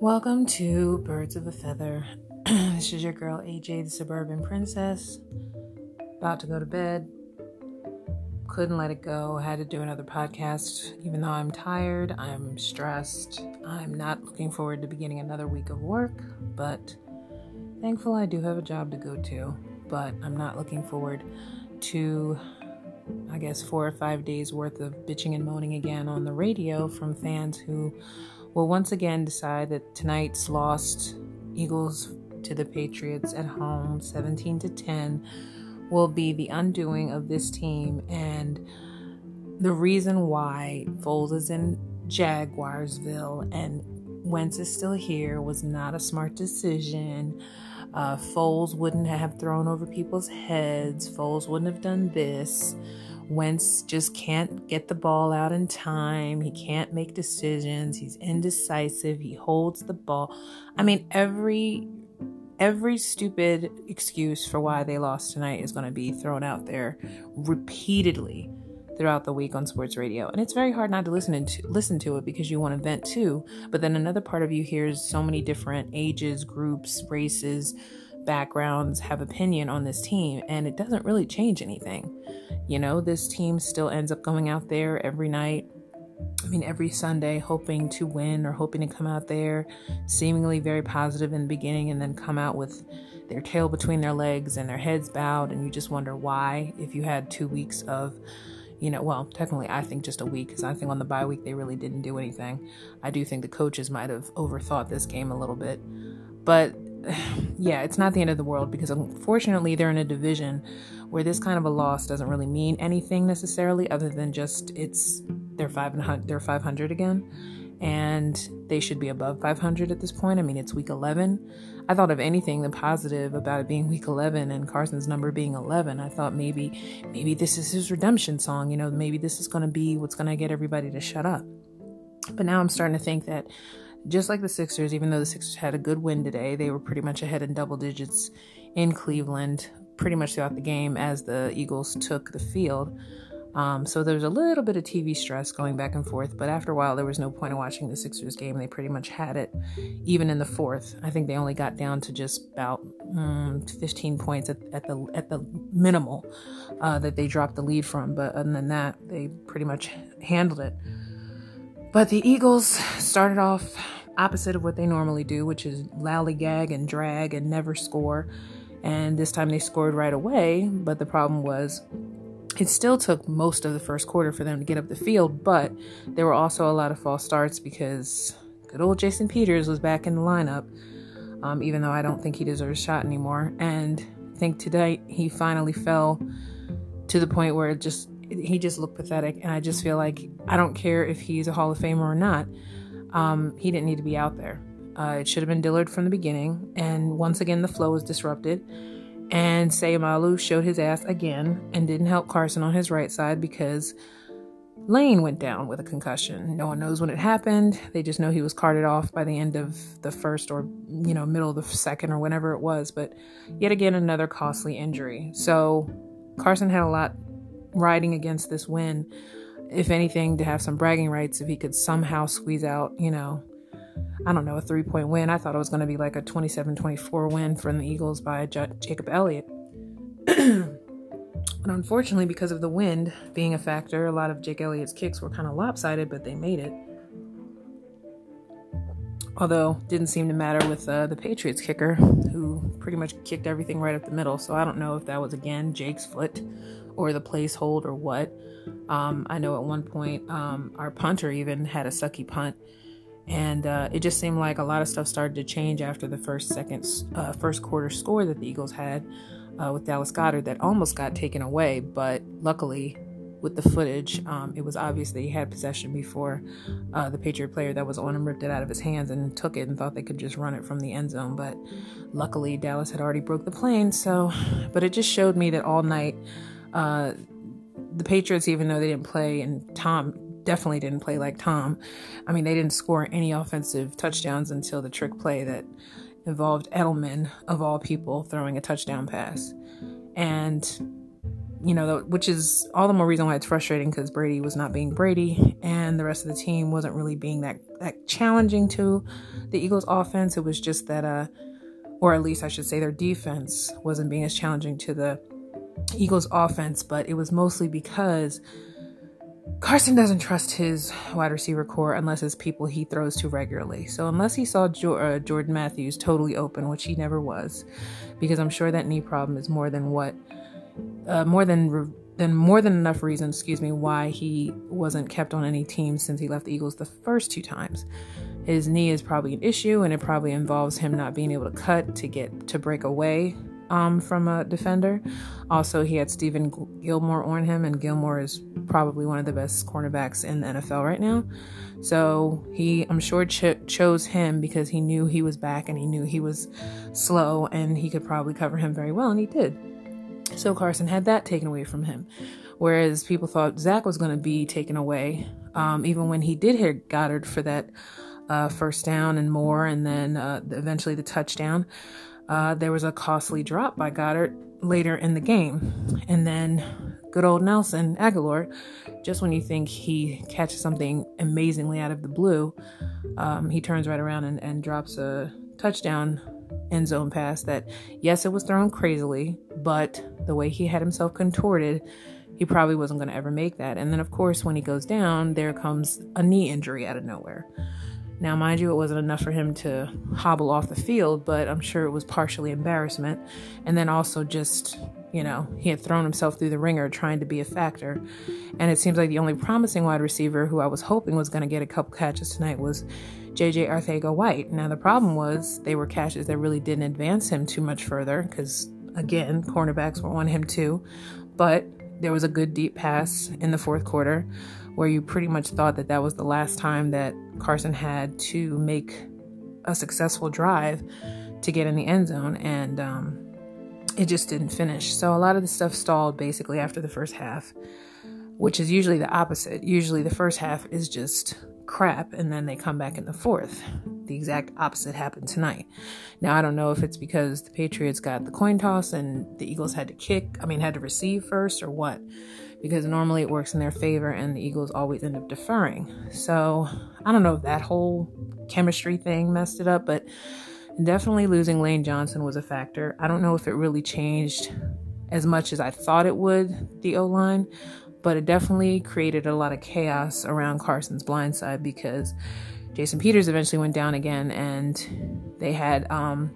Welcome to Birds of a Feather. this is your girl AJ, the suburban princess. About to go to bed. Couldn't let it go. Had to do another podcast. Even though I'm tired, I'm stressed. I'm not looking forward to beginning another week of work, but thankful I do have a job to go to. But I'm not looking forward to, I guess, four or five days worth of bitching and moaning again on the radio from fans who will once again decide that tonight's lost Eagles to the Patriots at home 17 to 10 will be the undoing of this team and the reason why Foles is in Jaguarsville and Wentz is still here was not a smart decision. Uh, Foles wouldn't have thrown over people's heads. Foles wouldn't have done this. Wentz just can't get the ball out in time. He can't make decisions. He's indecisive. He holds the ball. I mean, every every stupid excuse for why they lost tonight is going to be thrown out there repeatedly throughout the week on sports radio. And it's very hard not to listen to listen to it because you want to vent too. But then another part of you hears so many different ages, groups, races, backgrounds have opinion on this team and it doesn't really change anything. You know, this team still ends up going out there every night. I mean, every Sunday, hoping to win or hoping to come out there seemingly very positive in the beginning and then come out with their tail between their legs and their heads bowed. And you just wonder why, if you had two weeks of, you know, well, technically, I think just a week because I think on the bye week they really didn't do anything. I do think the coaches might have overthought this game a little bit. But yeah, it's not the end of the world because unfortunately they're in a division where this kind of a loss doesn't really mean anything necessarily other than just it's they're five and they're 500 again and they should be above 500 at this point. I mean, it's week 11. I thought of anything the positive about it being week 11 and Carson's number being 11. I thought maybe maybe this is his redemption song, you know, maybe this is going to be what's going to get everybody to shut up. But now I'm starting to think that just like the Sixers, even though the Sixers had a good win today, they were pretty much ahead in double digits in Cleveland pretty much throughout the game as the Eagles took the field. Um, so there was a little bit of TV stress going back and forth, but after a while, there was no point in watching the Sixers game. They pretty much had it, even in the fourth. I think they only got down to just about um, 15 points at, at, the at the minimal uh, that they dropped the lead from. But other than that, they pretty much handled it. But the Eagles started off opposite of what they normally do, which is lollygag and drag and never score. And this time they scored right away, but the problem was it still took most of the first quarter for them to get up the field, but there were also a lot of false starts because good old Jason Peters was back in the lineup, um, even though I don't think he deserves a shot anymore. And I think today he finally fell to the point where it just he just looked pathetic. And I just feel like I don't care if he's a Hall of Famer or not. Um, he didn't need to be out there. Uh, it should have been Dillard from the beginning. And once again, the flow was disrupted. And Seumalo showed his ass again and didn't help Carson on his right side because Lane went down with a concussion. No one knows when it happened. They just know he was carted off by the end of the first or, you know, middle of the second or whenever it was. But yet again, another costly injury. So Carson had a lot riding against this win. If anything, to have some bragging rights if he could somehow squeeze out, you know, I don't know, a three point win. I thought it was going to be like a 27 24 win from the Eagles by J- Jacob Elliott. but unfortunately, because of the wind being a factor, a lot of Jake Elliott's kicks were kind of lopsided, but they made it. Although, didn't seem to matter with uh, the Patriots kicker, who pretty much kicked everything right up the middle. So I don't know if that was again Jake's foot or the place hold or what. Um, I know at one point um, our punter even had a sucky punt, and uh, it just seemed like a lot of stuff started to change after the first second uh, first quarter score that the Eagles had uh, with Dallas Goedert that almost got taken away, but luckily. With the footage, um, it was obvious that he had possession before uh, the Patriot player that was on him ripped it out of his hands and took it and thought they could just run it from the end zone. But luckily, Dallas had already broke the plane. So, but it just showed me that all night uh, the Patriots, even though they didn't play, and Tom definitely didn't play like Tom. I mean, they didn't score any offensive touchdowns until the trick play that involved Edelman, of all people, throwing a touchdown pass. And you know, which is all the more reason why it's frustrating because Brady was not being Brady, and the rest of the team wasn't really being that that challenging to the Eagles' offense. It was just that, uh, or at least I should say, their defense wasn't being as challenging to the Eagles' offense, but it was mostly because Carson doesn't trust his wide receiver corps unless it's people he throws to regularly. So unless he saw jo- uh, Jordan Matthews totally open, which he never was, because I'm sure that knee problem is more than what, uh, more than re- than more than enough reason, excuse me, why he wasn't kept on any team since he left the Eagles the first two times. His knee is probably an issue, and it probably involves him not being able to cut to get to break away um, from a defender. Also, he had Stephon Gilmore on him, and Gilmore is probably one of the best cornerbacks in the NFL right now. So he, I'm sure, ch- chose him because he knew he was back and he knew he was slow and he could probably cover him very well, and he did. So Carson had that taken away from him. Whereas people thought Zach was going to be taken away, um, even when he did hit Goedert for that uh, first down and more, and then uh, eventually the touchdown. Uh, there was a costly drop by Goedert later in the game. And then good old Nelson Agholor, just when you think he catches something amazingly out of the blue, um, he turns right around and, and drops a touchdown end zone pass that, yes, it was thrown crazily, but the way he had himself contorted, he probably wasn't going to ever make that. And then, of course, when he goes down, there comes a knee injury out of nowhere. Now, mind you, it wasn't enough for him to hobble off the field, but I'm sure it was partially embarrassment. And then also just, you know, he had thrown himself through the ringer trying to be a factor. And it seems like the only promising wide receiver who I was hoping was going to get a couple catches tonight was JJ Arcega-White. Now, the problem was they were catches that really didn't advance him too much further because, again, cornerbacks were on him too. But there was a good deep pass in the fourth quarter where you pretty much thought that that was the last time that Carson had to make a successful drive to get in the end zone, and um, it just didn't finish. So a lot of the stuff stalled basically after the first half, which is usually the opposite. Usually the first half is just crap, and then they come back in the fourth. The exact opposite happened tonight. Now, I don't know if it's because the Patriots got the coin toss and the Eagles had to kick, I mean, had to receive first, or what because normally it works in their favor and the Eagles always end up deferring. So I don't know if that whole chemistry thing messed it up, but definitely losing Lane Johnson was a factor. I don't know if it really changed as much as I thought it would, the O line, but it definitely created a lot of chaos around Carson's blind side because Jason Peters eventually went down again and they had um,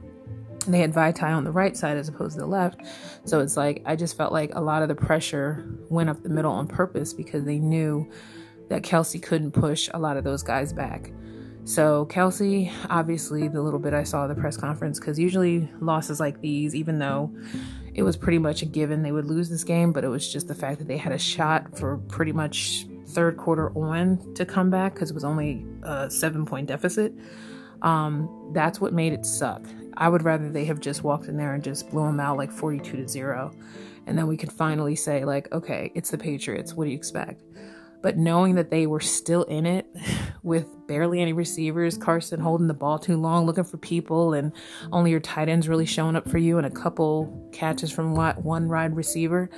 they had Vaitai on the right side as opposed to the left. So it's like I just felt like a lot of the pressure went up the middle on purpose because they knew that Kelce couldn't push a lot of those guys back. So Kelce, obviously, the little bit I saw the press conference, because usually losses like these, even though it was pretty much a given they would lose this game, but it was just the fact that they had a shot for pretty much third quarter on to come back because it was only a seven point deficit. Um, that's what made it suck. I would rather they have just walked in there and just blew them out like 42 to 0. And then we could finally say, like, okay, it's the Patriots. What do you expect? But knowing that they were still in it with barely any receivers, Carson holding the ball too long, looking for people, and only your tight ends really showing up for you, and a couple catches from one ride receiver.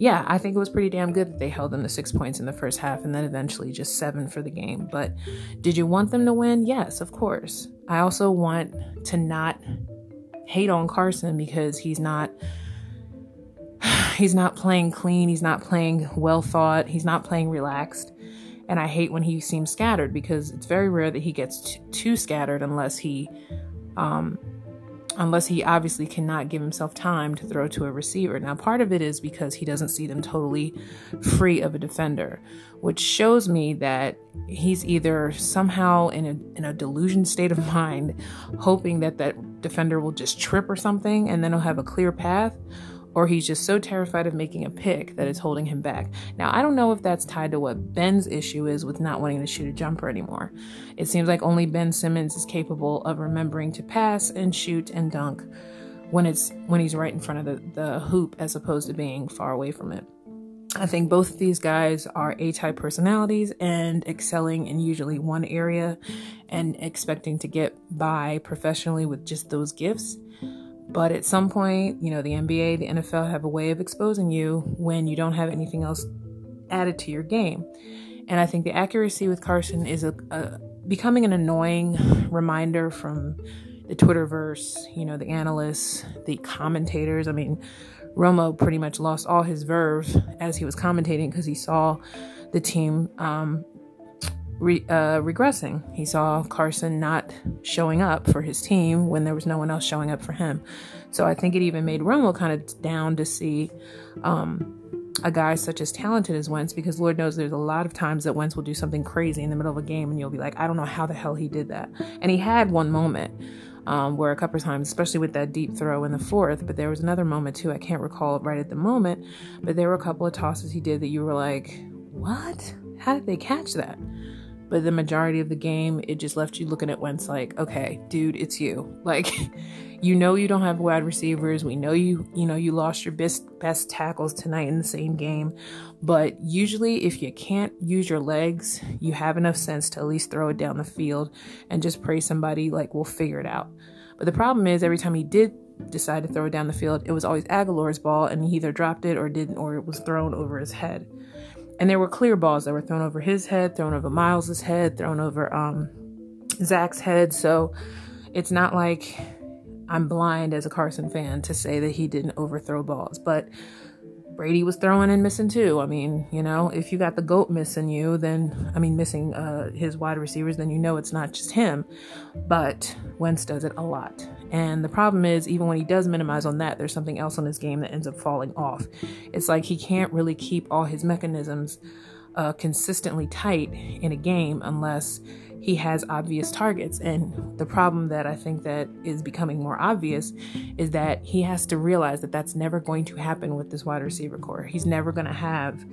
Yeah, I think it was pretty damn good that they held them to six points in the first half and then eventually just seven for the game. But did you want them to win? Yes, of course. I also want to not hate on Carson because he's not he's not playing clean, he's not playing well thought, he's not playing relaxed. And I hate when he seems scattered because it's very rare that he gets t- too scattered unless he um, unless he obviously cannot give himself time to throw to a receiver. Now, part of it is because he doesn't see them totally free of a defender, which shows me that he's either somehow in a, in a delusion state of mind, hoping that that defender will just trip or something and then he'll have a clear path, or he's just so terrified of making a pick that it's holding him back. Now, I don't know if that's tied to what Ben's issue is with not wanting to shoot a jumper anymore. It seems like only Ben Simmons is capable of remembering to pass and shoot and dunk when it's when he's right in front of the, the hoop as opposed to being far away from it. I think both of these guys are A type personalities and excelling in usually one area and expecting to get by professionally with just those gifts. But at some point, you know, the NBA, the NFL have a way of exposing you when you don't have anything else added to your game. And I think the accuracy with Carson is a, a becoming an annoying reminder from the Twitterverse, you know, the analysts, the commentators. I mean, Romo pretty much lost all his verve as he was commentating because he saw the team um, re, uh, regressing. He saw Carson not showing up for his team when there was no one else showing up for him. So I think it even made Romo kind of down to see um, a guy such as talented as Wentz because Lord knows there's a lot of times that Wentz will do something crazy in the middle of a game and you'll be like, I don't know how the hell he did that. And he had one moment um, where a couple of times, especially with that deep throw in the fourth, but there was another moment too. I can't recall right at the moment, but there were a couple of tosses he did that you were like, what? How did they catch that? But the majority of the game, it just left you looking at Wentz like, okay, dude, it's you. Like, you know you don't have wide receivers. We know you, you know, you lost your best best tackles tonight in the same game. But usually if you can't use your legs, you have enough sense to at least throw it down the field and just pray somebody like we'll figure it out. But the problem is every time he did decide to throw it down the field, it was always Agholor's ball and he either dropped it or didn't or it was thrown over his head. And there were clear balls that were thrown over his head, thrown over Miles's head, thrown over um, Zach's head. So it's not like I'm blind as a Carson fan to say that he didn't overthrow balls. But Brady was throwing and missing too. I mean, you know, if you got the goat missing you, then I mean missing uh, his wide receivers, then you know it's not just him. But Wentz does it a lot. And the problem is, even when he does minimize on that, there's something else on his game that ends up falling off. It's like he can't really keep all his mechanisms uh, consistently tight in a game unless he has obvious targets. And the problem that I think that is becoming more obvious is that he has to realize that that's never going to happen with this wide receiver corps. He's never going to have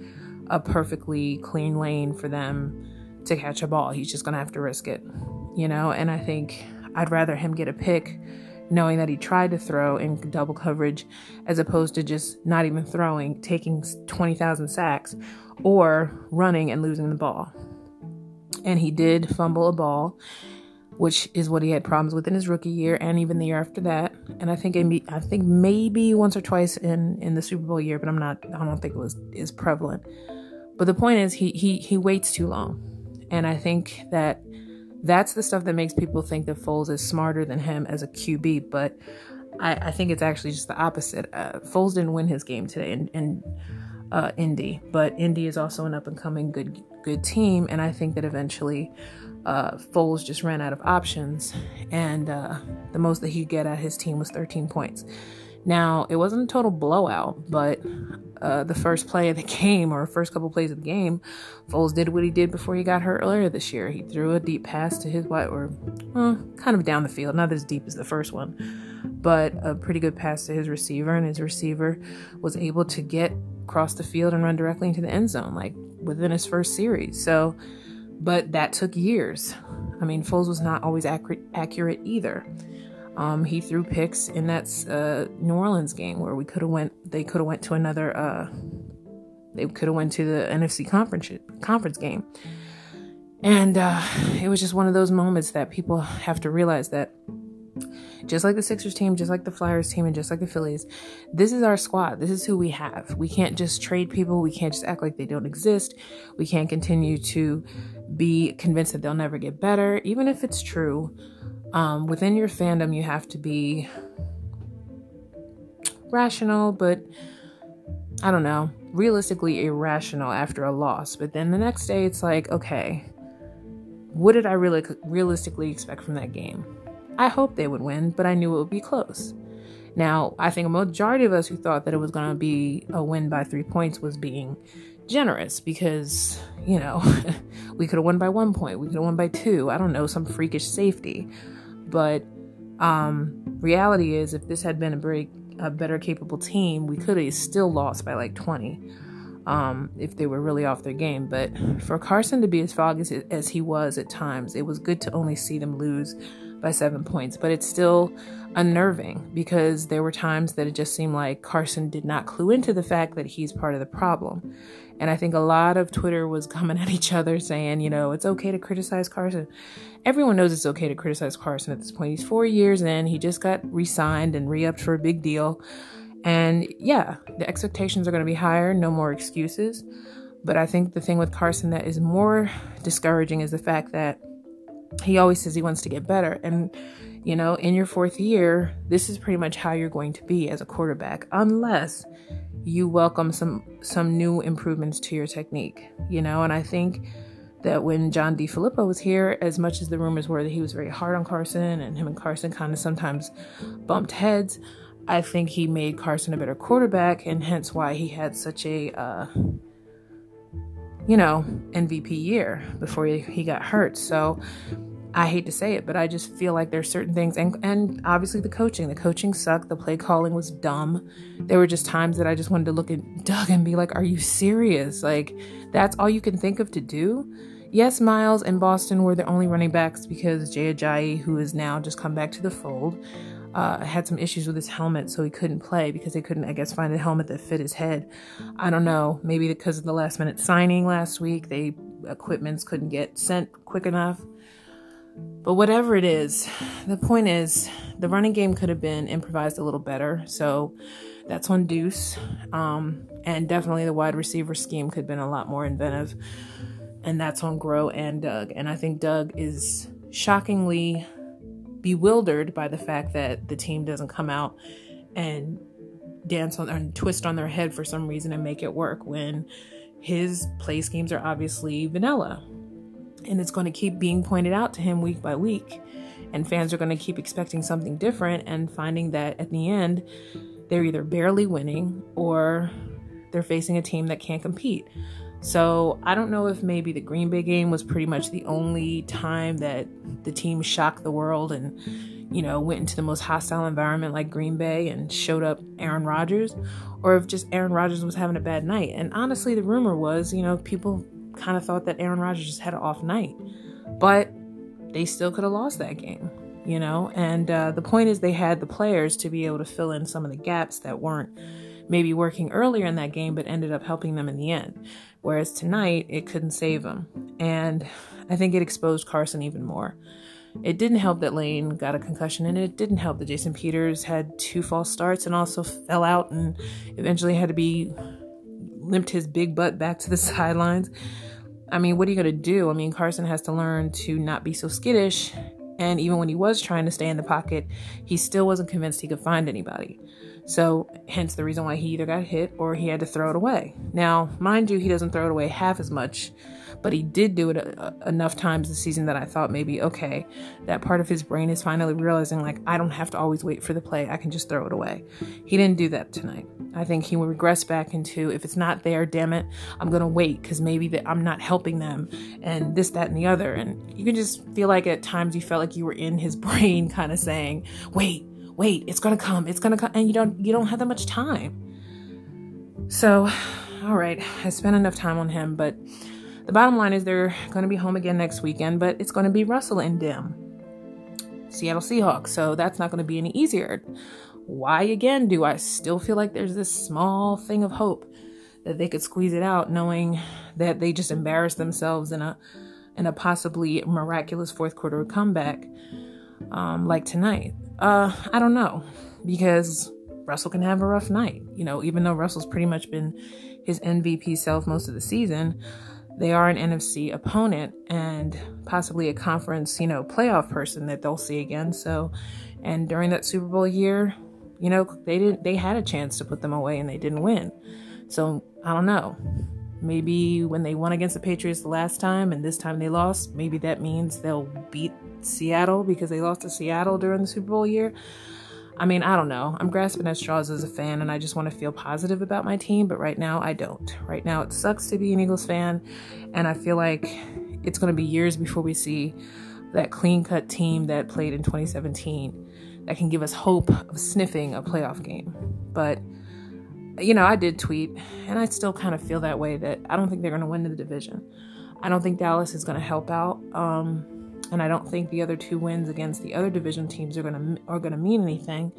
a perfectly clean lane for them to catch a ball. He's just going to have to risk it, you know? And I think I'd rather him get a pick knowing that he tried to throw in double coverage as opposed to just not even throwing, taking 20,000 sacks, or running and losing the ball. And he did fumble a ball, which is what he had problems with in his rookie year and even the year after that. And I think I think maybe once or twice in in the Super Bowl year, but I'm not I don't think it was is prevalent. But the point is he he he waits too long. And I think that that's the stuff that makes people think that Foles is smarter than him as a QB. But I, I think it's actually just the opposite. Uh, Foles didn't win his game today in, in uh, Indy, but Indy is also an up and coming good good team, and I think that eventually uh, Foles just ran out of options, and uh, the most that he get at his team was 13 points. Now, it wasn't a total blowout, but uh, the first play of the game or first couple plays of the game, Foles did what he did before he got hurt earlier this year. He threw a deep pass to his wide, or uh, kind of down the field, not as deep as the first one, but a pretty good pass to his receiver, and his receiver was able to get across the field and run directly into the end zone, like within his first series. So, but that took years. I mean, Foles was not always accurate, accurate either. Um, he threw picks in that uh, New Orleans game where we could have went. They could have went to another. Uh, they could have went to the NFC conference conference game, and uh, it was just one of those moments that people have to realize that. Just like the Sixers team, just like the Flyers team, and just like the Phillies, this is our squad. This is who we have. We can't just trade people. We can't just act like they don't exist. We can't continue to be convinced that they'll never get better, even if it's true um, within your fandom, you have to be rational, but I don't know, realistically irrational after a loss. But then the next day, it's like, okay, what did I really realistically expect from that game? I hoped they would win, but I knew it would be close. Now, I think a majority of us who thought that it was going to be a win by three points was being generous because, you know, we could have won by one point, we could have won by two, I don't know, some freakish safety. But um, reality is, if this had been a very a better capable team, we could have still lost by like 20 um, if they were really off their game. But for Carson to be as foggy as, as he was at times, it was good to only see them lose by seven points. But it's still unnerving because there were times that it just seemed like Carson did not clue into the fact that he's part of the problem. And I think a lot of Twitter was coming at each other saying, you know, it's okay to criticize Carson. Everyone knows it's okay to criticize Carson at this point. He's four years in, he just got re signed and re upped for a big deal. And yeah, the expectations are going to be higher, no more excuses. But I think the thing with Carson that is more discouraging is the fact that he always says he wants to get better. And, you know, in your fourth year, this is pretty much how you're going to be as a quarterback, unless you welcome some some new improvements to your technique, you know, and I think that when John DeFilippo was here, as much as the rumors were that he was very hard on Carson and him and Carson kind of sometimes bumped heads, I think he made Carson a better quarterback, and hence why he had such a, uh, you know, MVP year before he, got hurt. So I hate to say it, but I just feel like there's certain things, and and obviously the coaching, the coaching sucked. The play calling was dumb. There were just times that I just wanted to look at Doug and be like, "Are you serious? Like, that's all you can think of to do." Yes, Miles and Boston were the only running backs because Jay Ajayi, who has now just come back to the fold, uh, had some issues with his helmet, so he couldn't play because they couldn't, I guess, find a helmet that fit his head. I don't know. Maybe because of the last minute signing last week, they equipments couldn't get sent quick enough. But whatever it is, the point is the running game could have been improvised a little better. So that's on Duce. Um, and definitely the wide receiver scheme could have been a lot more inventive. And that's on Groh and Doug. And I think Doug is shockingly bewildered by the fact that the team doesn't come out and dance on and twist on their head for some reason and make it work when his play schemes are obviously vanilla and it's going to keep being pointed out to him week by week. And fans are going to keep expecting something different and finding that at the end, they're either barely winning or they're facing a team that can't compete. So I don't know if maybe the Green Bay game was pretty much the only time that the team shocked the world and, you know, went into the most hostile environment like Green Bay and showed up Aaron Rodgers, or if just Aaron Rodgers was having a bad night. And honestly, the rumor was, you know, people kind of thought that Aaron Rodgers just had an off night, but they still could have lost that game, you know. And uh, the point is, they had the players to be able to fill in some of the gaps that weren't maybe working earlier in that game, but ended up helping them in the end. Whereas tonight, it couldn't save them, and I think it exposed Carson even more. It didn't help that Lane got a concussion, and it didn't help that Jason Peters had two false starts and also fell out and eventually had to be limped his big butt back to the sidelines. I mean, what are you going to do? I mean, Carson has to learn to not be so skittish. And even when he was trying to stay in the pocket, he still wasn't convinced he could find anybody. So, hence the reason why he either got hit or he had to throw it away. Now, mind you, he doesn't throw it away half as much but he did do it a, a, enough times this season that I thought maybe, okay, that part of his brain is finally realizing, like, I don't have to always wait for the play, I can just throw it away. He didn't do that tonight. I think he will regress back into, if it's not there, damn it, I'm gonna wait because maybe that I'm not helping them and this, that, and the other. And you can just feel like at times you felt like you were in his brain, kind of saying, wait, wait, it's gonna come, it's gonna come, and you don't you don't have that much time. So, all right, I spent enough time on him, but the bottom line is they're to be home again next weekend, but it's to be Russell and Dim, Seattle Seahawks. So that's not to be any easier. Why again do I still feel like there's this small thing of hope that they could squeeze it out, knowing that they just embarrassed themselves in a in a possibly miraculous fourth quarter comeback um, like tonight? Uh, I don't know because Russell can have a rough night. You know, even though Russell's pretty much been his MVP self most of the season, they are an NFC opponent and possibly a conference, you know, playoff person that they'll see again. So, and during that Super Bowl year, you know, they didn't they had a chance to put them away and they didn't win. So, I don't know. Maybe when they won against the Patriots the last time and this time they lost, maybe that means they'll beat Seattle because they lost to Seattle during the Super Bowl year. I mean, I don't know. I'm grasping at straws as a fan and I just want to feel positive about my team, but right now I don't. Right now it sucks to be an Eagles fan and I feel like it's going to be years before we see that clean cut team that played in 2017 that can give us hope of sniffing a playoff game. But you know, I did tweet and I still kind of feel that way that I don't think they're going to win the division. I don't think Dallas is going to help out. Um, and I don't think the other two wins against the other division teams are gonna are gonna mean anything.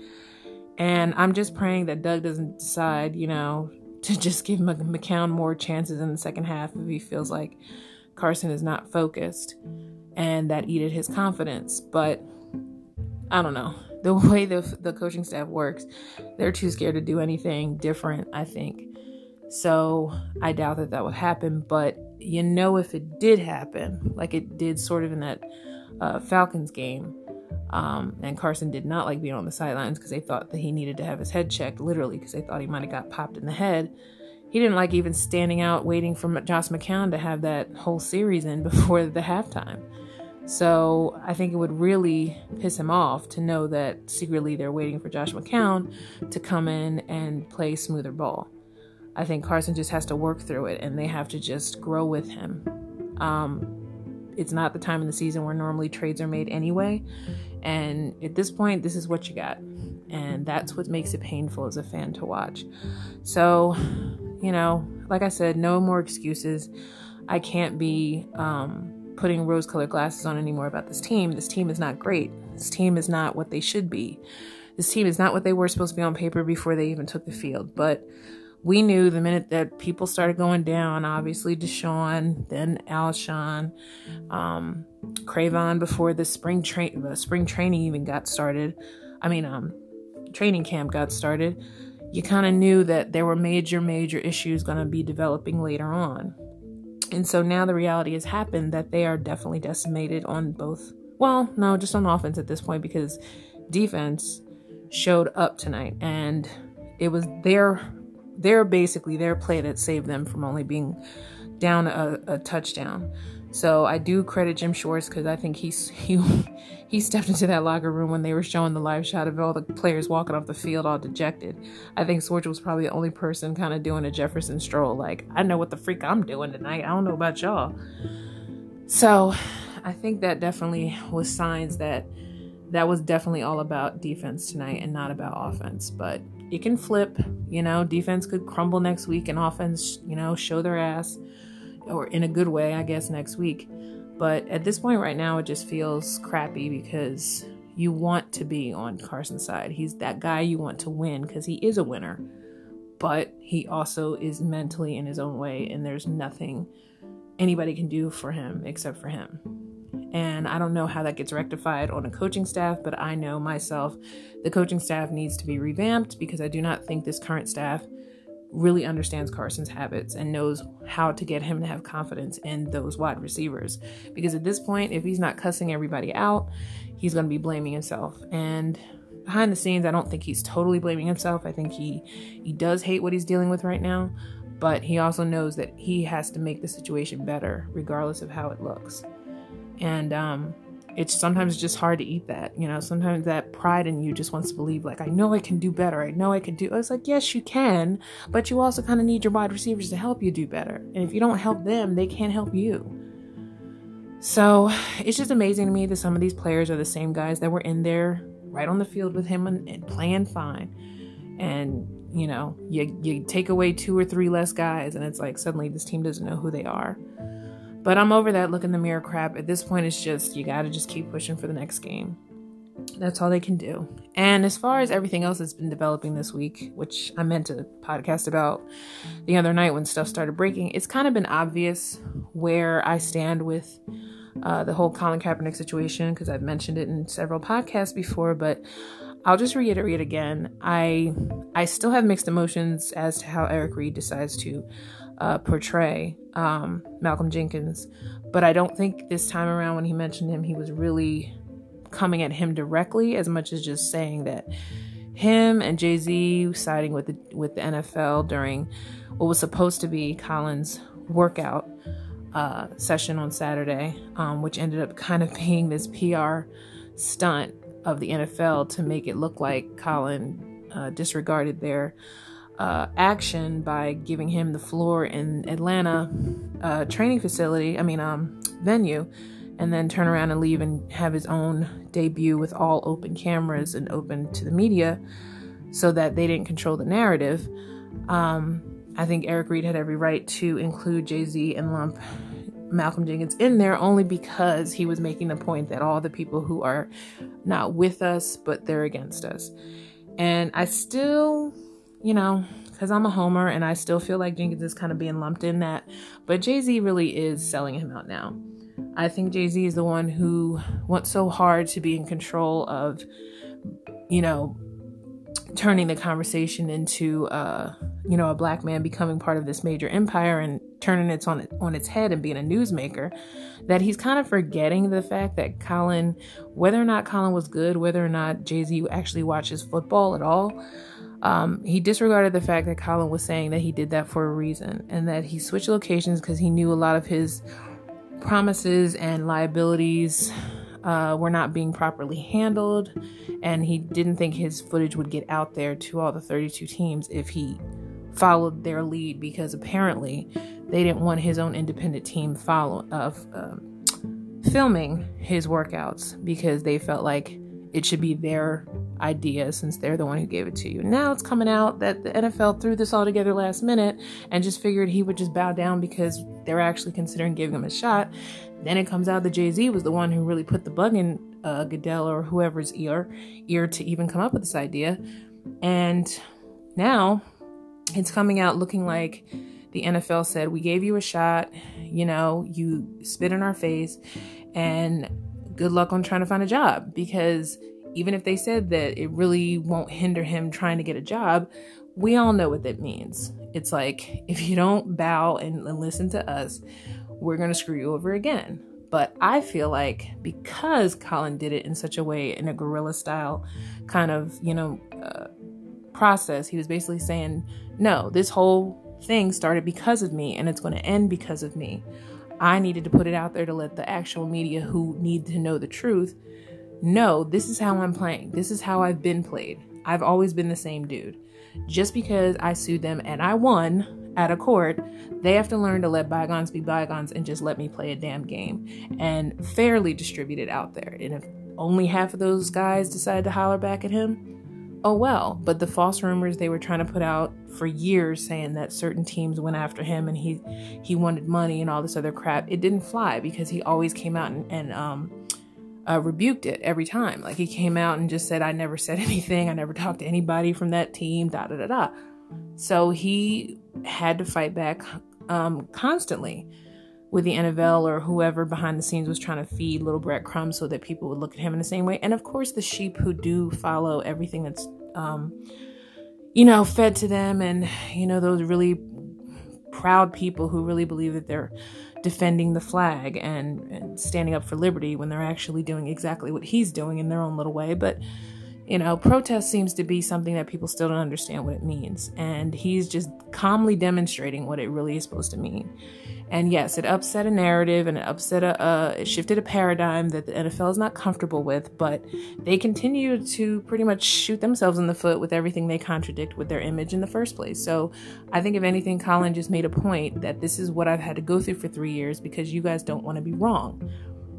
And I'm just praying that Doug doesn't decide, you know, to just give McCown more chances in the second half if he feels like Carson is not focused and that eated his confidence. But I don't know. The way the, the coaching staff works, they're too scared to do anything different, I think. So I doubt that that would happen. But you know, if it did happen, like it did sort of in that uh, Falcons game, um, and Carson did not like being on the sidelines because they thought that he needed to have his head checked, literally, because they thought he might have got popped in the head. He didn't like even standing out waiting for Josh McCown to have that whole series in before the halftime. So I think it would really piss him off to know that secretly they're waiting for Josh McCown to come in and play smoother ball. I think Carson just has to work through it and they have to just grow with him. Um, it's not the time in the season where normally trades are made anyway. And at this point, this is what you got. And that's what makes it painful as a fan to watch. So, you know, like I said, no more excuses. I can't be um, putting rose colored glasses on anymore about this team. This team is not great. This team is not what they should be. This team is not what they were supposed to be on paper before they even took the field. But we knew the minute that people started going down, obviously DeSean, then Alshon, um, Cre'Von before the spring train, the spring training even got started. I mean, um, training camp got started. You kind of knew that there were major, major issues going to be developing later on. And so now the reality has happened that they are definitely decimated on both. Well, no, just on offense at this point because defense showed up tonight and it was their they're basically their play that saved them from only being down a, a touchdown. So I do credit Jim Schwartz because I think he's he he stepped into that locker room when they were showing the live shot of all the players walking off the field all dejected. I think Schwartz was probably the only person kind of doing a Jefferson stroll, like I know what the freak I'm doing tonight. I don't know about y'all. So I think that definitely was signs that that was definitely all about defense tonight and not about offense. But it can flip. You know, defense could crumble next week and offense, you know, show their ass, or in a good way, I guess, next week. But at this point right now, it just feels crappy because you want to be on Carson's side. He's that guy you want to win because he is a winner, but he also is mentally in his own way, and there's nothing anybody can do for him except for him. And I don't know how that gets rectified on a coaching staff, but I know myself the coaching staff needs to be revamped because I do not think this current staff really understands Carson's habits and knows how to get him to have confidence in those wide receivers. Because at this point, if he's not cussing everybody out, he's going to be blaming himself. And behind the scenes, I don't think he's totally blaming himself. I think he he does hate what he's dealing with right now, but he also knows that he has to make the situation better regardless of how it looks and um, it's sometimes just hard to eat that you know? Sometimes that pride in you just wants to believe like i know i can do better. I know i can do it's like yes you can but you also kind of need your wide receivers to help you do better. And if you don't help them they can't help you. So it's just amazing to me that some of these players are the same guys that were in there right on the field with him and, and playing fine. And you know you, you take away two or three less guys and it's like suddenly this team doesn't know who they are but I'm over that look in the mirror crap. At this point, it's just you gotta just keep pushing for the next game. That's all they can do. And as far as everything else that's been developing this week, which I meant to podcast about the other night when stuff started breaking, it's kind of been obvious where I stand with uh, the whole Colin Kaepernick situation because I've mentioned it in several podcasts before, but I'll just reiterate again. I I still have mixed emotions as to how Eric Reid decides to uh, portray um, Malcolm Jenkins. But I don't think this time around when he mentioned him, he was really coming at him directly as much as just saying that him and Jay Z siding with the with the NFL during what was supposed to be Colin's workout uh, session on Saturday, um, which ended up kind of being this PR stunt of the NFL to make it look like Colin uh, disregarded their uh, action by giving him the floor in Atlanta uh, training facility, I mean, um, venue, and then turn around and leave and have his own debut with all open cameras and open to the media so that they didn't control the narrative. Um, I think Eric Reid had every right to include Jay Z and lump Malcolm Jenkins in there only because he was making the point that all the people who are not with us, but they're against us. And I still you know, because I'm a homer and I still feel like Jenkins is kind of being lumped in that. But Jay Z really is selling him out now. I think Jay Z is the one who wants so hard to be in control of, you know, turning the conversation into, uh, you know, a black man becoming part of this major empire and turning it on on its head and being a newsmaker, that he's kind of forgetting the fact that Colin, whether or not Colin was good, whether or not Jay Z actually watches football at all, um, he disregarded the fact that Colin was saying that he did that for a reason and that he switched locations because he knew a lot of his promises and liabilities uh, were not being properly handled, and he didn't think his footage would get out there to all the 32 teams if he followed their lead because apparently they didn't want his own independent team follow of uh, filming his workouts because they felt like it should be their idea since they're the one who gave it to you. Now it's coming out that the NFL threw this all together last minute and just figured he would just bow down because they're actually considering giving him a shot. Then it comes out that Jay Z was the one who really put the bug in uh, Goodell or whoever's ear ear to even come up with this idea. And now it's coming out looking like the NFL said, We gave you a shot, you know, you spit in our face, and good luck on trying to find a job because even if they said that it really won't hinder him trying to get a job, we all know what that means. It's like if you don't bow and, listen to us, we're going to screw you over again. But I feel like because Colin did it in such a way, in a guerrilla style kind of, you know, uh, process, he was basically saying, no, this whole thing started because of me and it's going to end because of me. I needed to put it out there to let the actual media who need to know the truth know this is how I'm playing. This is how I've been played. I've always been the same dude. Just because I sued them and I won at a court, they have to learn to let bygones be bygones and just let me play a damn game and fairly distribute it out there. And if only half of those guys decide to holler back at him, oh well. But the false rumors they were trying to put out for years saying that certain teams went after him and he he wanted money and all this other crap, it didn't fly because he always came out and, and um, uh, rebuked it every time. Like he came out and just said, I never said anything. I never talked to anybody from that team, da da da da. So he had to fight back um, constantly with the NFL or whoever behind the scenes was trying to feed little breadcrumbs so that people would look at him in the same way. And of course, the sheep who do follow everything that's, um, you know, fed to them, and you know those really proud people who really believe that they're defending the flag and, and standing up for liberty when they're actually doing exactly what he's doing in their own little way. But you know, protest seems to be something that people still don't understand what it means. And he's just calmly demonstrating what it really is supposed to mean. And yes, it upset a narrative and it upset a, it shifted a paradigm that the NFL is not comfortable with, but they continue to pretty much shoot themselves in the foot with everything they contradict with their image in the first place. So I think if anything, Colin just made a point that this is what I've had to go through for three years because you guys don't want to be wrong.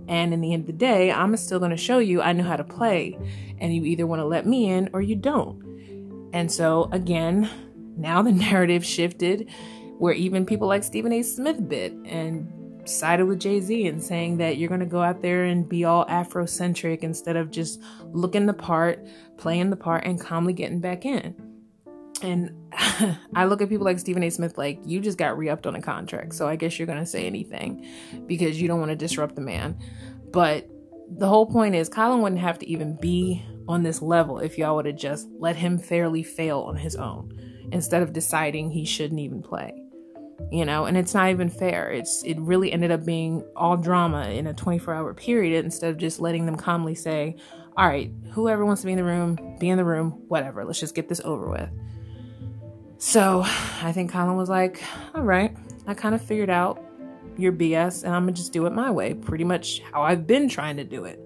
And in the end of the day, I'm still going to show you I know how to play, and you either want to let me in or you don't. And so again, now the narrative shifted where even people like Stephen A. Smith bit and sided with Jay Z and saying that you're going to go out there and be all Afrocentric instead of just looking the part, playing the part, and calmly getting back in. And I look at people like Stephen A. Smith like, you just got re upped on a contract. So I guess you're going to say anything because you don't want to disrupt the man. But the whole point is, Colin wouldn't have to even be on this level if y'all would have just let him fairly fail on his own instead of deciding he shouldn't even play you know and it's not even fair. It's it really ended up being all drama in a 24 hour period instead of just letting them calmly say all right whoever wants to be in the room be in the room whatever let's just get this over with. So i think colin was like all right. I kind of figured out your bs and i'm gonna just do it my way pretty much how i've been trying to do it.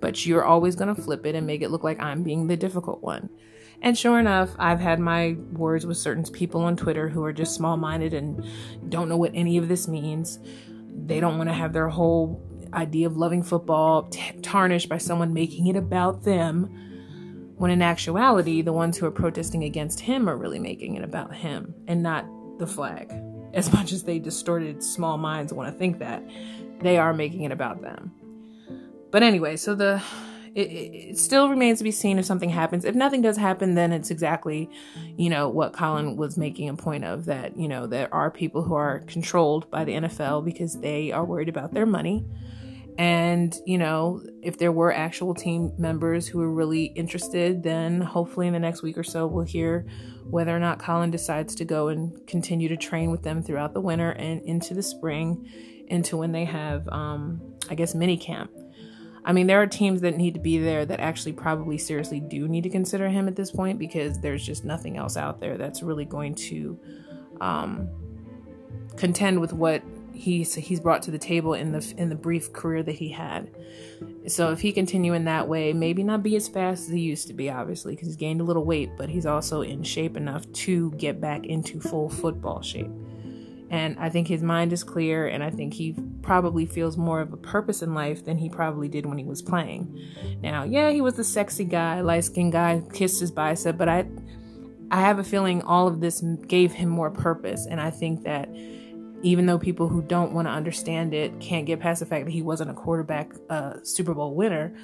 But you're always gonna flip it and make it look like i'm being the difficult one and sure enough, I've had my words with certain people on Twitter who are just small minded and don't know what any of this means. They don't want to have their whole idea of loving football t- tarnished by someone making it about them. When in actuality, the ones who are protesting against him are really making it about him and not the flag. As much as they distorted small minds want to think that, they are making it about them. But anyway, so the it, it, still remains to be seen if something happens. If nothing does happen, then it's exactly, you know, what Colin was making a point of that, you know, there are people who are controlled by the NFL because they are worried about their money. And, you know, if there were actual team members who are really interested, then hopefully in the next week or so, we'll hear whether or not Colin decides to go and continue to train with them throughout the winter and into the spring, into when they have, um, I guess, mini camp. I mean, there are teams that need to be there that actually probably seriously do need to consider him at this point because there's just nothing else out there that's really going to um, contend with what he's he's brought to the table in the in the brief career that he had. So if he continue in that way, maybe not be as fast as he used to be, obviously, because he's gained a little weight, but he's also in shape enough to get back into full football shape. And I think his mind is clear, and I think he probably feels more of a purpose in life than he probably did when he was playing. Now, yeah, he was the sexy guy, light skinned guy, kissed his bicep, but I, I have a feeling all of this gave him more purpose, and I think that even though people who don't want to understand it can't get past the fact that he wasn't a quarterback uh, Super Bowl winner,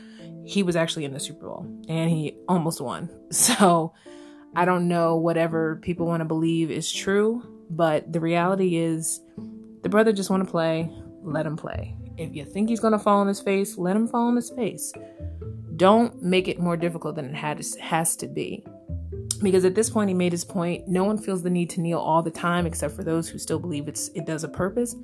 he was actually in the Super Bowl and he almost won. So I don't know whatever people want to believe is true, but the reality is, the brother just want to play. Let him play. If you think he's gonna fall on his face, let him fall on his face. Don't make it more difficult than it has has to be. Because at this point, he made his point. No one feels the need to kneel all the time, except for those who still believe it's it does a purpose.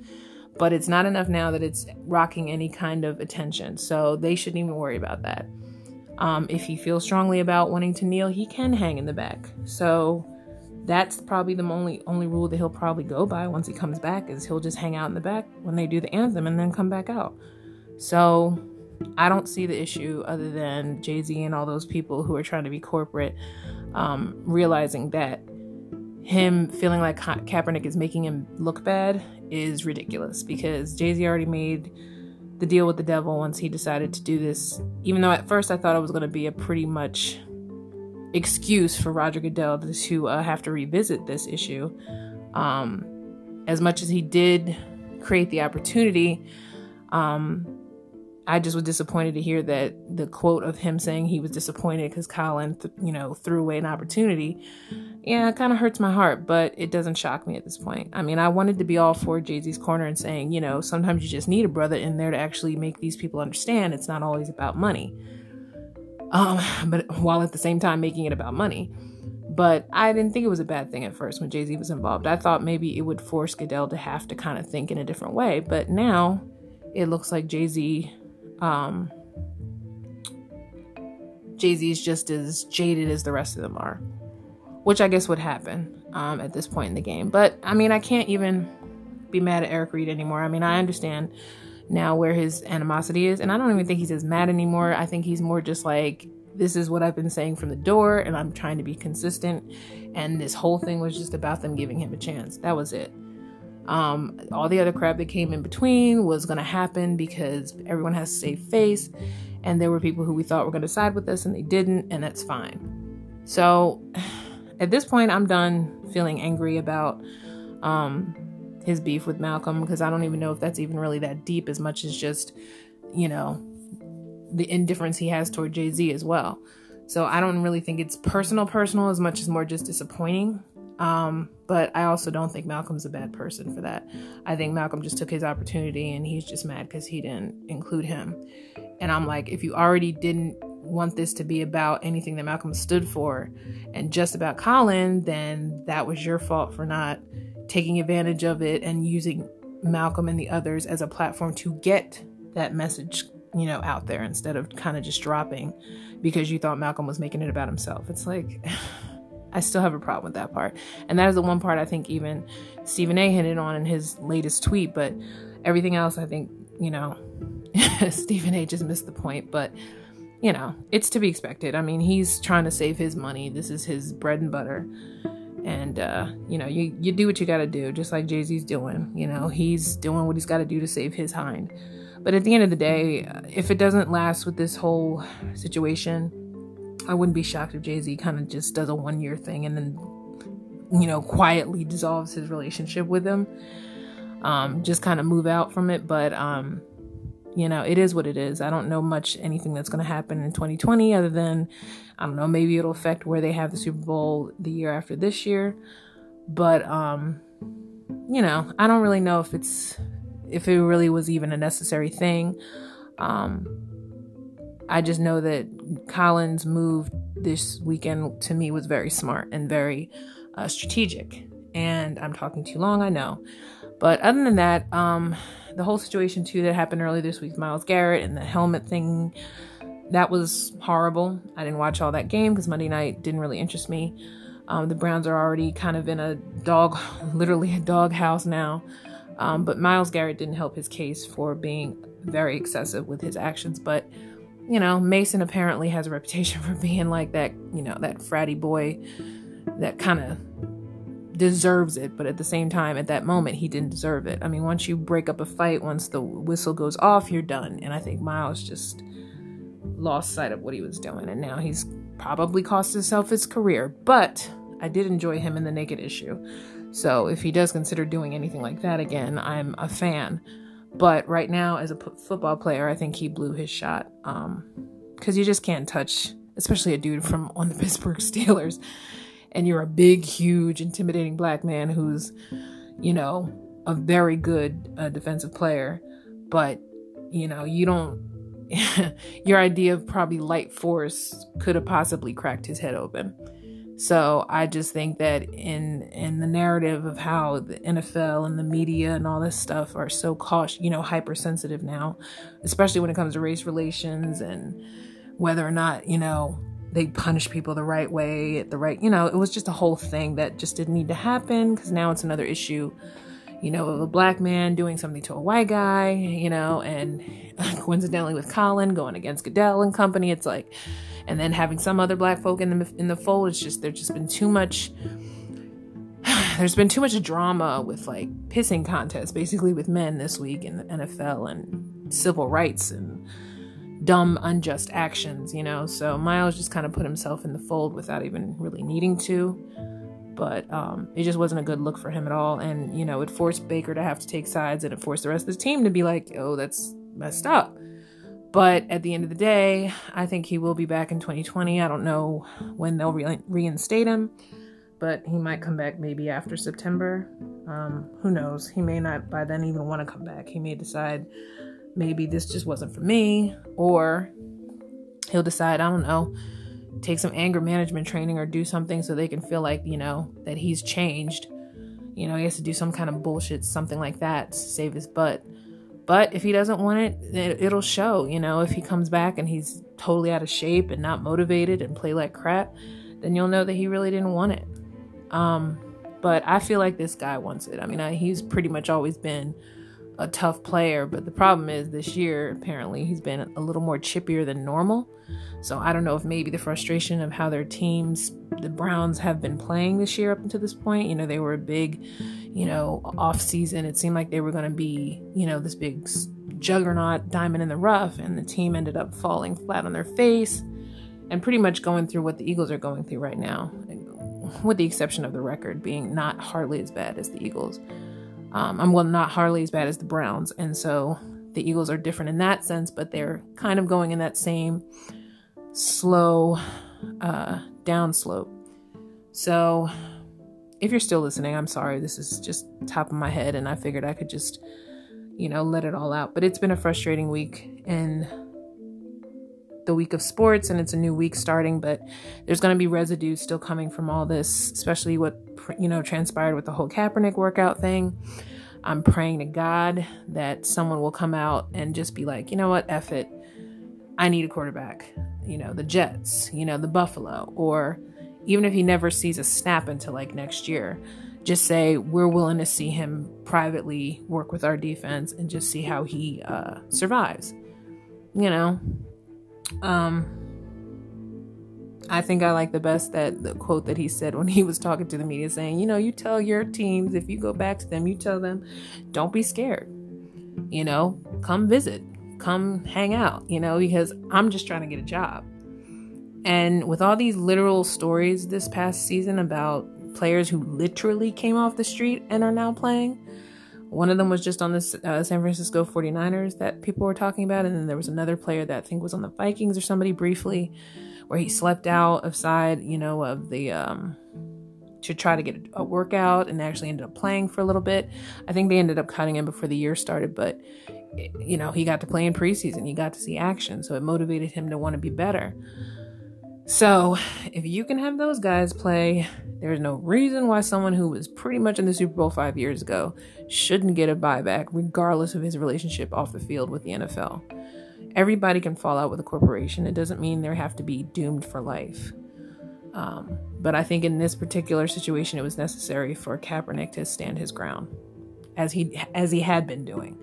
But it's not enough now that it's rocking any kind of attention. So they shouldn't even worry about that. Um, if he feels strongly about wanting to kneel, he can hang in the back. So that's probably the only only rule that he'll probably go by once he comes back is he'll just hang out in the back when they do the anthem and then come back out. So I don't see the issue other than Jay Z and all those people who are trying to be corporate, um, realizing that him feeling like Ka- Kaepernick is making him look bad is ridiculous because Jay Z already made the deal with the devil once he decided to do this. Even though at first I thought it was going to be a pretty much excuse for Roger Goodell to uh, have to revisit this issue. Um, as much as he did create the opportunity, um, I just was disappointed to hear that the quote of him saying he was disappointed because Colin, th- you know, threw away an opportunity. Yeah, it kind of hurts my heart, but it doesn't shock me at this point. I mean, I wanted to be all for Jay Z's corner and saying, you know, sometimes you just need a brother in there to actually make these people understand it's not always about money um, but while at the same time making it about money. But I didn't think it was a bad thing at first when Jay Z was involved. I thought maybe it would force Goodell to have to kind of think in a different way. But now it looks like Jay Z, um, Jay Z is just as jaded as the rest of them are, which I guess would happen um, at this point in the game. But I mean, I can't even be mad at Eric Reid anymore. I mean, I understand now where his animosity is. And I don't even think he's as mad anymore. I think he's more just like, this is what I've been saying from the door, and I'm trying to be consistent. And this whole thing was just about them giving him a chance. That was it. Um, all the other crap that came in between was going to happen because everyone has to save face. And there were people who we thought were going to side with us, and they didn't, and that's fine. So at this point, I'm done feeling angry about um, his beef with Malcolm because I don't even know if that's even really that deep as much as just, you know, the indifference he has toward Jay Z as well. So I don't really think it's personal, personal as much as more just disappointing. Um, but I also don't think Malcolm's a bad person for that. I think Malcolm just took his opportunity and he's just mad because he didn't include him. And I'm like, if you already didn't want this to be about anything that Malcolm stood for and just about Colin, then that was your fault for not taking advantage of it and using Malcolm and the others as a platform to get that message, you know, out there instead of kind of just dropping because you thought Malcolm was making it about himself. It's like I still have a problem with that part. And that is the one part I think even Stephen A hinted on in his latest tweet, but everything else I think, you know, Stephen A just missed the point, but you know, it's to be expected. I mean, he's trying to save his money. This is his bread and butter and uh, you know you, you do what you got to do just like jay-z's doing you know he's doing what he's got to do to save his hind. But at the end of the day if it doesn't last with this whole situation i wouldn't be shocked if jay-z kind of just does a one year thing and then you know quietly dissolves his relationship with him. Um, just kind of move out from it. But um, you know, it is what it is. I don't know much anything that's going to happen in 2020 other than, I don't know, maybe it'll affect where they have the Super Bowl the year after this year. But, um, you know, I don't really know if it's, if it really was even a necessary thing. Um, I just know that Colin's move this weekend to me was very smart and very uh, strategic. And I'm talking too long, I know. But other than that, um, the whole situation too that happened earlier this week, Myles Garrett and the helmet thing, that was horrible. I didn't watch all that game because Monday night didn't really interest me. Um, the Browns are already kind of in a dog, literally a dog house now. Um, but Myles Garrett didn't help his case for being very excessive with his actions. But, you know, Mason apparently has a reputation for being like that, you know, that fratty boy that kind of deserves it, but at the same time, at that moment, he didn't deserve it. I mean, once you break up a fight, once the whistle goes off, you're done. And I think Myles just lost sight of what he was doing, and now he's probably cost himself his career. But I did enjoy him in the naked issue. So if he does consider doing anything like that again, I'm a fan. But right now, as a p- football player, I think he blew his shot. Um, because you just can't touch, especially a dude from on the Pittsburgh Steelers and you're a big, huge, intimidating black man who's, you know, a very good uh, defensive player, but, you know, you don't, your idea of probably light force could have possibly cracked his head open. So I just think that in in the narrative of how the NFL and the media and all this stuff are so cautious, you know, hypersensitive now, especially when it comes to race relations and whether or not, you know, they punish people the right way the right you know it was just a whole thing that just didn't need to happen because now it's another issue you know of a black man doing something to a white guy you know and coincidentally with colin going against goodell and company it's like and then having some other black folk in the in the fold it's just there's just been too much there's been too much drama with like pissing contests basically with men this week in the NFL and civil rights and dumb, unjust actions, you know. So Myles just kind of put himself in the fold without even really needing to. But um, it just wasn't a good look for him at all. And, you know, it forced Baker to have to take sides and it forced the rest of the team to be like, oh, that's messed up. But at the end of the day, I think he will be back in 2020. I don't know when they'll re- reinstate him, but he might come back maybe after September. Um, who knows? He may not by then even want to come back. He may decide maybe this just wasn't for me, or he'll decide, I don't know, take some anger management training or do something so they can feel like, you know, that he's changed. You know, he has to do some kind of bullshit, something like that to save his butt. But if he doesn't want it, it'll show. You know, if he comes back and he's totally out of shape and not motivated and play like crap, then you'll know that he really didn't want it. Um, but I feel like this guy wants it. I mean, I, he's pretty much always been a tough player, but the problem is this year apparently he's been a little more chippier than normal. So I don't know if maybe the frustration of how their teams, the Browns, have been playing this year up until this point. You know, they were a big, you know, off season. It seemed like they were going to be, you know, this big juggernaut diamond in the rough, and the team ended up falling flat on their face and pretty much going through what the Eagles are going through right now, with the exception of the record being not hardly as bad as the Eagles. Um, I'm well, not hardly as bad as the Browns, and so the Eagles are different in that sense, but they're kind of going in that same slow uh, down slope. So, if you're still listening, I'm sorry. This is just top of my head, and I figured I could just, you know, let it all out. But it's been a frustrating week in the week of sports, and it's a new week starting. But there's going to be residue still coming from all this, especially what you know, transpired with the whole Kaepernick workout thing. I'm praying to God that someone will come out and just be like, you know what, F it. I need a quarterback. You know, the Jets, you know, the Buffalo, or even if he never sees a snap until like next year, just say we're willing to see him privately work with our defense and just see how he uh, survives. You know, um, I think I like the best that the quote that he said when he was talking to the media saying, you know, you tell your teams if you go back to them, you tell them, don't be scared. You know, come visit, come hang out, you know, because I'm just trying to get a job. And with all these literal stories this past season about players who literally came off the street and are now playing, One of them was just on the uh, San Francisco 49ers that people were talking about. And then there was another player that I think was on the Vikings or somebody briefly where he slept out of side, you know, of the, um, to try to get a workout and actually ended up playing for a little bit. I think they ended up cutting him before the year started, but you know, he got to play in preseason, he got to see action, so it motivated him to want to be better. So, if you can have those guys play, there's no reason why someone who was pretty much in the Super Bowl five years ago shouldn't get a buyback, regardless of his relationship off the field with the NFL. Everybody can fall out with a corporation. It doesn't mean they have to be doomed for life. Um, but I think in this particular situation, it was necessary for Kaepernick to stand his ground, as he as he had been doing.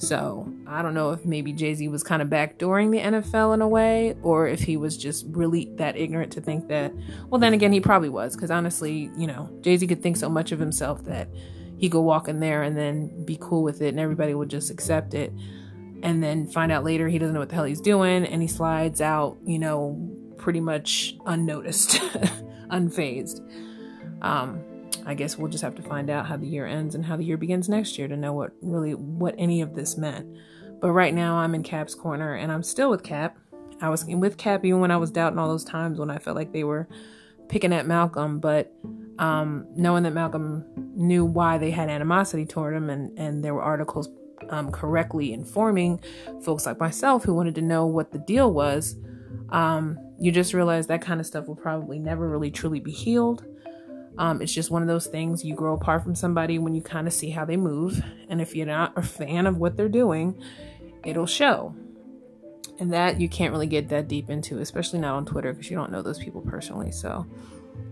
So I don't know if maybe Jay Z was kind of backdooring the NFL in a way, or if he was just really that ignorant to think that. Well, then again, he probably was, because honestly, you know, Jay Z could think so much of himself that he could walk in there and then be cool with it, and everybody would just accept it, and then find out later he doesn't know what the hell he's doing, and he slides out, you know, pretty much unnoticed, unfazed. Um, I guess we'll just have to find out how the year ends and how the year begins next year to know what really what any of this meant. But right now I'm in Cap's corner and I'm still with Cap. I was with Cap even when I was doubting all those times when I felt like they were picking at Malcolm, but um, knowing that Malcolm knew why they had animosity toward him and, and there were articles um, correctly informing folks like myself who wanted to know what the deal was, um, you just realize that kind of stuff will probably never really truly be healed. Um, it's just one of those things you grow apart from somebody when you kind of see how they move. And if you're not a fan of what they're doing, it'll show. And that you can't really get that deep into, especially not on Twitter because you don't know those people personally. So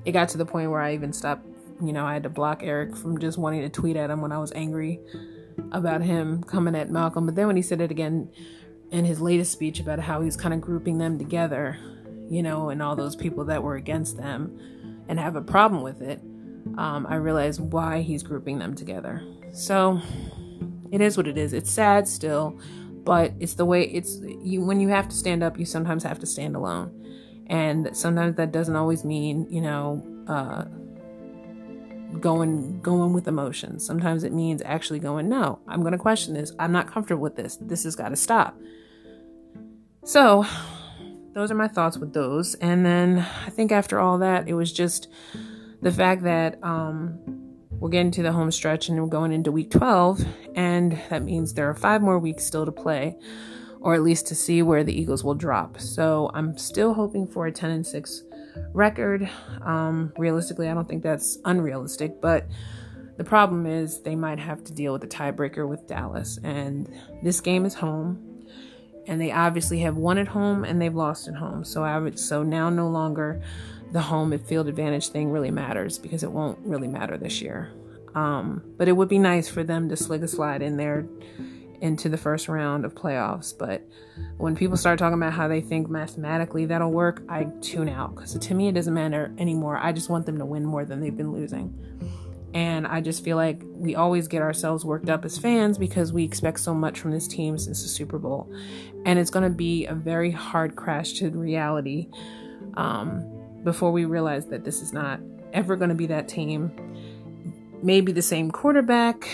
it got to the point where I even stopped, you know, I had to block Eric from just wanting to tweet at him when I was angry about him coming at Malcolm. But then when he said it again in his latest speech about how he's kind of grouping them together, you know, and all those people that were against them and have a problem with it, um, I realize why he's grouping them together. So it is what it is. It's sad still, but it's the way it's you when you have to stand up, you sometimes have to stand alone. And sometimes that doesn't always mean, you know, uh, going going with emotions. Sometimes it means actually going, no, I'm going to question this. I'm not comfortable with this. This has got to stop. So, those are my thoughts with those. And then I think after all that, it was just the fact that um, we're getting to the home stretch and we're going into week 12, and that means there are five more weeks still to play, or at least to see where the Eagles will drop. So I'm still hoping for a 10 and 6 record. Um, realistically, I don't think that's unrealistic, but the problem is they might have to deal with a tiebreaker with Dallas, and this game is home and they obviously have won at home and they've lost at home. So I would so now no longer the home and field advantage thing really matters because it won't really matter this year. Um, but it would be nice for them to slig a slide in there into the first round of playoffs. But when people start talking about how they think mathematically that'll work, I tune out because to me it doesn't matter anymore. I just want them to win more than they've been losing. And I just feel like we always get ourselves worked up as fans because we expect so much from this team since the Super Bowl. And it's going to be a very hard crash to reality um, before we realize that this is not ever going to be that team. Maybe the same quarterback,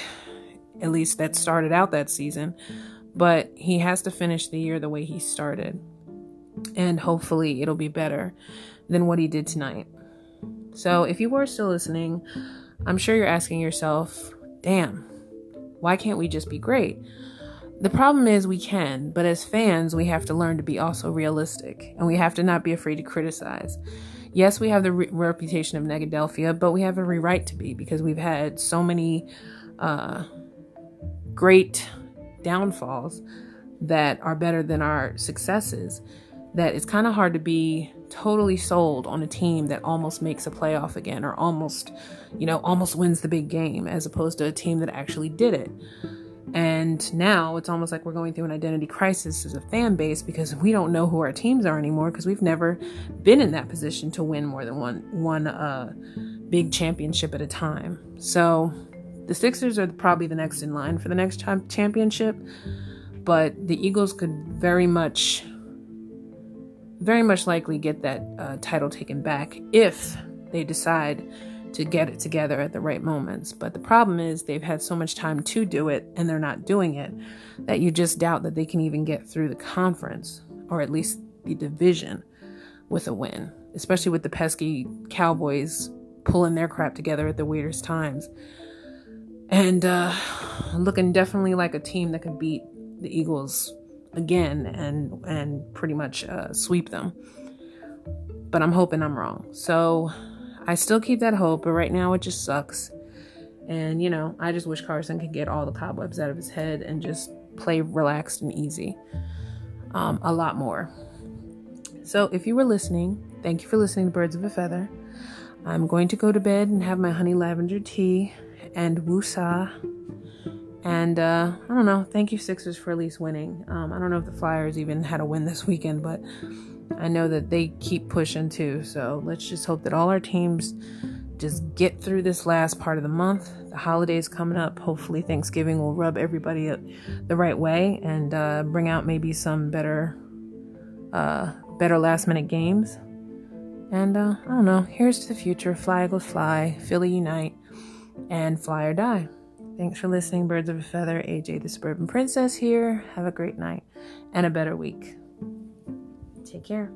at least that started out that season, but he has to finish the year the way he started. And hopefully it'll be better than what he did tonight. So if you are still listening, I'm sure you're asking yourself, damn, why can't we just be great? The problem is we can, but as fans, we have to learn to be also realistic and we have to not be afraid to criticize. Yes, we have the re- reputation of Negadelphia, but we have every right to be because we've had so many uh, great downfalls that are better than our successes that it's kind of hard to be totally sold on a team that almost makes a playoff again or almost, you know, almost wins the big game as opposed to a team that actually did it. And now it's almost like we're going through an identity crisis as a fan base because we don't know who our teams are anymore because we've never been in that position to win more than one one uh, big championship at a time. So the Sixers are probably the next in line for the next championship, but the Eagles could very much very much likely get that uh, title taken back if they decide to get it together at the right moments. But the problem is they've had so much time to do it and they're not doing it that you just doubt that they can even get through the conference or at least the division with a win, especially with the pesky Cowboys pulling their crap together at the weirdest times. And uh, looking definitely like a team that could beat the Eagles again and and pretty much uh, sweep them. But I'm hoping I'm wrong. So I still keep that hope, but right now it just sucks. And you know, I just wish Carson could get all the cobwebs out of his head and just play relaxed and easy. Um, a lot more. So if you were listening, thank you for listening to Birds of a Feather. I'm going to go to bed and have my honey lavender tea and woosah. And uh, I don't know. Thank you, Sixers, for at least winning. Um, I don't know if the Flyers even had a win this weekend, but I know that they keep pushing too. So let's just hope that all our teams just get through this last part of the month. The holidays coming up. Hopefully, Thanksgiving will rub everybody the right way and uh, bring out maybe some better, uh, better last minute games. And uh, I don't know. Here's to the future. Fly, Eagles, fly. Philly unite, and fly or die. Thanks for listening, Birds of a Feather. AJ the Suburban Princess here. Have a great night and a better week. Take care.